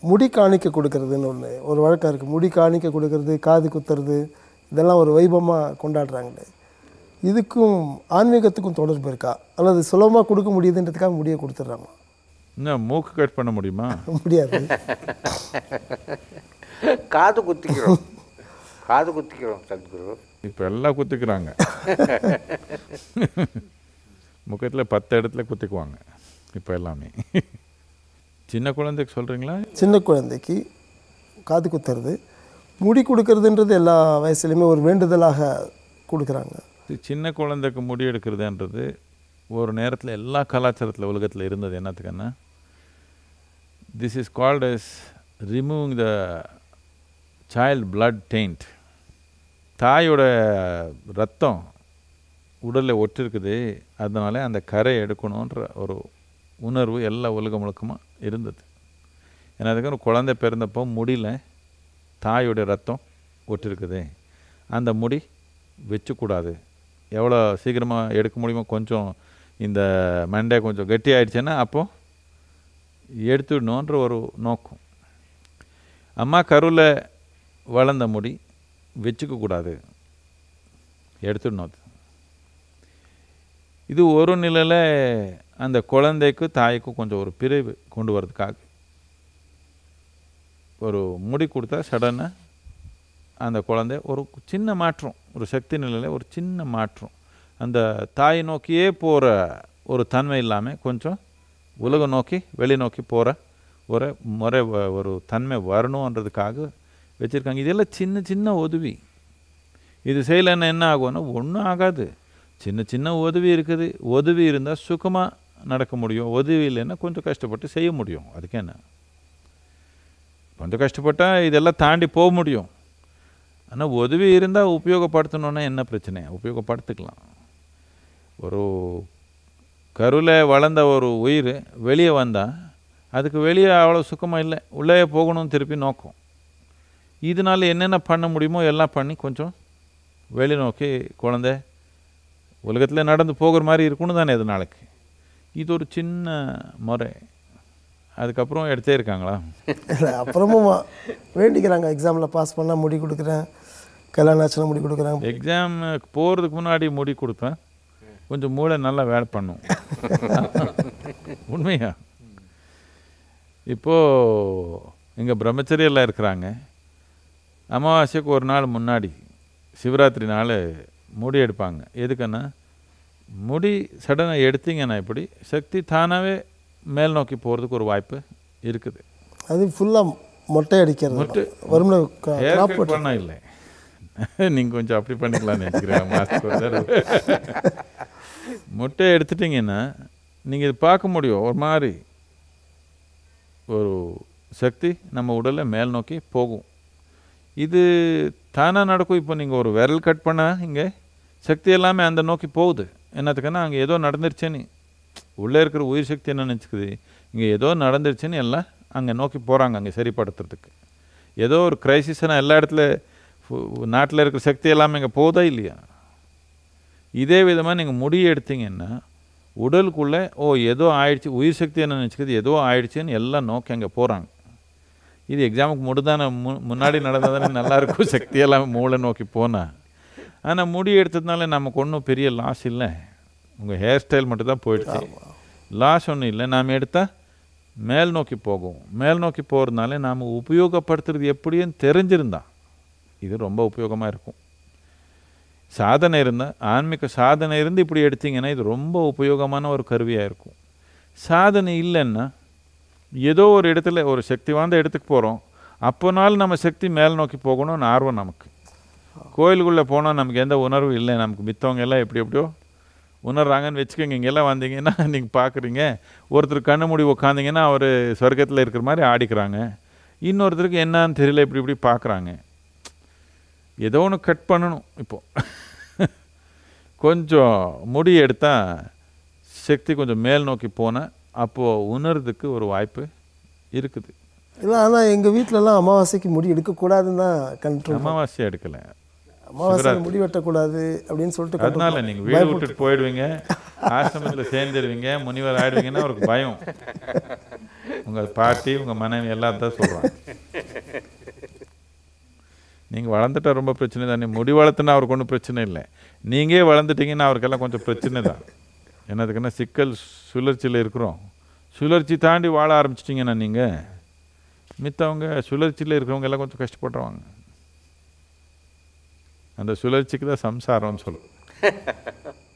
முடி காணிக்க கொடுக்கறதுன்னு ஒன்று ஒரு வழக்கம் இருக்குது முடி காணிக்க கொடுக்கறது காது குத்துறது இதெல்லாம் ஒரு வைபவமாக கொண்டாடுறாங்களே. இதுக்கும் ஆன்மீகத்துக்கும் தொடர்பு இருக்கா? அல்லது சுலபமாக கொடுக்க முடியுதுன்றதுக்காக முடியை கொடுத்துட்றாங்க இன்னும் மூக்கு கட் பண்ண முடியுமா? முடியாது. காது குத்திக்கிறோம். காது குத்திக்கிறோம் சத்குரு. இப்போ எல்லாம் குத்திக்கிறாங்க. முகத்தில் பத்து இடத்துல குத்திக்குவாங்க. இப்போ எல்லாமே. சின்ன குழந்தைக்கு சொல்கிறீங்களா சின்ன குழந்தைக்கு காது குத்துறது முடி கொடுக்கறதுன்றது எல்லா வயசுலையுமே ஒரு வேண்டுதலாக கொடுக்குறாங்க. சின்ன குழந்தைக்கு முடி எடுக்கிறதுன்றது ஒரு நேரத்தில் எல்லா கலாச்சாரத்தில் உலகத்தில் இருந்தது. என்னத்துக்குன்னா this is called as removing the child blood taint. தாயோட ரத்தம் உடலில் ஒட்டிருக்குது அதனால அந்த கரை எடுக்கணுன்ற ஒரு உணர்வு எல்லா உலகம் முழுக்கமாக இருந்தது. ஏன்னா அதுக்கு குழந்தை பிறந்தப்போ முடியல தாயோட ரத்தம் ஒட்டிருக்குது. அந்த முடி வச்சுக்கூடாது. எவ்வளோ சீக்கிரமாக எடுக்க முடியுமோ கொஞ்சம் இந்த மண்டே கொஞ்சம் கெட்டி ஆயிடுச்சுன்னா அப்போது எடுத்துடணுன்ற ஒரு நோக்கம். அம்மா கருவில் வளர்ந்த முடி வச்சுக்கக்கூடாது. எடுத்துடணும் அது. இது ஒரு நிலையில் அந்த குழந்தைக்கு தாய்க்கும் கொஞ்சம் ஒரு பிரிவு கொண்டு வரதுக்காக. ஒரு முடி கொடுத்தா சடனாக அந்த குழந்தை ஒரு சின்ன மாற்றம் ஒரு சக்தி நிலையில் ஒரு சின்ன மாற்றம். அந்த தாயை நோக்கியே போகிற ஒரு தன்மை இல்லாமல் கொஞ்சம் உலகம் நோக்கி வெளி நோக்கி போகிற ஒரு முறை வ- ஒரு தன்மை வரணுன்றதுக்காக வச்சுருக்காங்க. இதெல்லாம் சின்ன சின்ன உதவி. இது செய்யலைன்னா என்ன ஆகும்னா ஒன்றும் ஆகாது. சின்ன சின்ன உதவி இருக்குது. உதவி இருந்தால் சுகமாக நடக்க முடியும் உதவி இல்லைன்னா கொஞ்சம் கஷ்டப்பட்டு செய்ய முடியும். அதுக்கு என்ன? கொஞ்சம் கஷ்டப்பட்டால் இதெல்லாம் தாண்டி போக முடியும். ஆனால் உதவி இருந்தால் உபயோகப்படுத்தணுன்னா என்ன பிரச்சனை? உபயோகப்படுத்திக்கலாம். ஒரு கருவில் வளர்ந்த ஒரு உயிர் வெளியே வந்தால் அதுக்கு வெளியே அவ்வளோ சுக்கமாக இல்லை. உள்ளே போகணும்னு திருப்பி நோக்கம். இதனால என்னென்ன பண்ண முடியுமோ எல்லாம் பண்ணி கொஞ்சம் வெளி நோக்கி குழந்தை உலகத்தில் நடந்து போகிற மாதிரி இருக்கணும் தானே இது நாளைக்கு. இது ஒரு சின்ன முறை. அதுக்கப்புறம் எடுத்தே இருக்காங்களா? இல்லை அப்புறமும் வேண்டிக்கிறாங்க. எக்ஸாமில் பாஸ் பண்ணால் முடி கொடுக்குறேன். கல்யாணம் ஆச்சுன்னா முடி கொடுக்குறேன். எக்ஸாம் போகிறதுக்கு முன்னாடி முடி கொடுப்பேன். கொஞ்சம் மூளை நல்லா வேலை பண்ணும். உண்மையா? இப்போது இங்கே பிரம்மச்சரியெல்லாம் இருக்கிறாங்க. அமாவாசைக்கு ஒரு நாள் முன்னாடி சிவராத்திரி நாள் முடி எடுப்பாங்க. எதுக்குன்னா முடி சடனாக எடுத்தீங்கன்னா இப்படி சக்தி தானாகவே மேல் நோக்கி போகிறதுக்கு ஒரு வாய்ப்பு இருக்குது. அது ஃபுல்லாக மொட்டை அடிக்கிறது. மொட்டை. பண்ண இல்லை. நீங்கள் கொஞ்சம் அப்படி பண்ணிக்கலாம்னு நினைக்கிறேன் தடவை. முட்டையை எடுத்துட்டிங்கன்னா நீங்கள் இது பார்க்க முடியும். ஒரு மாதிரி ஒரு சக்தி நம்ம உடலில் மேல் நோக்கி போகும். இது தானாக நடக்கும். இப்போ நீங்கள் ஒரு விரல் கட் பண்ணால் இங்கே சக்தி எல்லாமே அந்த நோக்கி போகுது. என்னத்துக்குன்னா அங்கே ஏதோ நடந்துருச்சேன்னு. உள்ளே இருக்கிற உயிர் சக்தி என்ன நினச்சிக்குது? இங்கே ஏதோ நடந்துருச்சுன்னு எல்லாம் அங்கே நோக்கி போகிறாங்க அங்கே சரிப்படுத்துறதுக்கு. ஏதோ ஒரு கிரைசிஸ்னால் எல்லா இடத்துல நாட்டில் இருக்கிற சக்தி எல்லாமே இங்கே போதா இல்லையா? இதே விதமாக நீங்கள் முடி எடுத்தீங்கன்னா உடலுக்குள்ளே ஓ ஏதோ ஆயிடுச்சு உயிர் சக்தி என்ன நினச்சிக்கிது? ஏதோ ஆயிடுச்சுன்னு எல்லாம் நோக்கி அங்கே போகிறாங்க இது எக்ஸாமுக்கு முடிதான மு முன்னாடி நடந்ததுன்னு நல்லாயிருக்கும் சக்தி எல்லாம் மூளை நோக்கி போனால் ஆனால் முடி எடுத்ததுனால நமக்கு ஒன்றும் பெரிய லாஸ் இல்லை. உங்கள் ஹேர் ஸ்டைல் மட்டும் தான் போயிடுச்சு. லாஸ் ஒன்றும் இல்லை. நாம் எடுத்தால் மேல் நோக்கி போகும். மேல் நோக்கி போகிறதுனால நாம் உபயோகப்படுத்துறது எப்படின்னு தெரிஞ்சிருந்தா இது ரொம்ப உபயோகமாக இருக்கும். சாதனை இருந்தால் ஆன்மீக சாதனை இருந்து இப்படி எடுத்தீங்கன்னா இது ரொம்ப உபயோகமான ஒரு கருவியாக இருக்கும். சாதனை இல்லைன்னா ஏதோ ஒரு இடத்துல ஒரு சக்தி வாய்ந்த இடத்துக்கு போகிறோம் அப்போனாலும் நம்ம சக்தி மேல் நோக்கி போகணும்னு ஆர்வம் நமக்கு. கோயிலுக்குள்ளே போனால் நமக்கு எந்த உணர்வும் இல்லை. நமக்கு மித்தவங்க எல்லாம் எப்படி எப்படியோ உணர்றாங்கன்னு வச்சுக்கோங்க. இங்கெல்லாம் வந்தீங்கன்னா நீங்கள் பார்க்குறீங்க. ஒருத்தர் கண்ணு மூடி உக்காந்தீங்கன்னா அவர் சொர்க்கத்தில் இருக்கிற மாதிரி ஆடிக்கிறாங்க. இன்னொருத்தருக்கு என்னன்னு தெரியல இப்படி இப்படி பார்க்குறாங்க. ஏதோ ஒன்று கட் பண்ணணும் இப்போது கொஞ்சம் முடி எடுத்தால் சக்தி கொஞ்சம் மேல் நோக்கி போனால் அப்போது உணர்றதுக்கு ஒரு வாய்ப்பு இருக்குது. இல்லை ஆனால் எங்கள் வீட்டிலலாம் அமாவாசைக்கு முடி எடுக்கக்கூடாதுன்னு தான் கண்ட்ரோல் அமாவாசை எடுக்கலை. அமாவாசை முடி வெட்டக்கூடாது அப்படின்னு சொல்லிட்டு அதனால நீங்கள் வீடு விட்டுட்டு போயிடுவீங்க ஆசிரமத்தில் சேர்ந்துருவீங்க முனிவர் ஆயிடுவீங்கன்னா அவருக்கு பயம். உங்கள் பாட்டி உங்கள் மனைவி எல்லாம் தான் சொல்கிறாங்க நீங்கள் வளர்ந்துட்டா ரொம்ப பிரச்சனை தானே. முடி வளர்த்துனா அவருக்கு ஒன்றும் பிரச்சனை இல்லை. நீங்கள் வளர்ந்துட்டீங்கன்னா அவருக்கெல்லாம் கொஞ்சம் பிரச்சனை தான். என்னதுக்குன்னா சிக்கல் சுழற்சியில் இருக்கிறோம். சுழற்சி தாண்டி வாழ ஆரம்பிச்சிட்டிங்கன்னா நீங்கள் மித்தவங்க சுழற்சியில் இருக்கிறவங்க எல்லாம் கொஞ்சம் கஷ்டப்படுறவாங்க அந்த சுழற்சிக்கு தான் சம்சாரம்னு சொல்லுவோம்.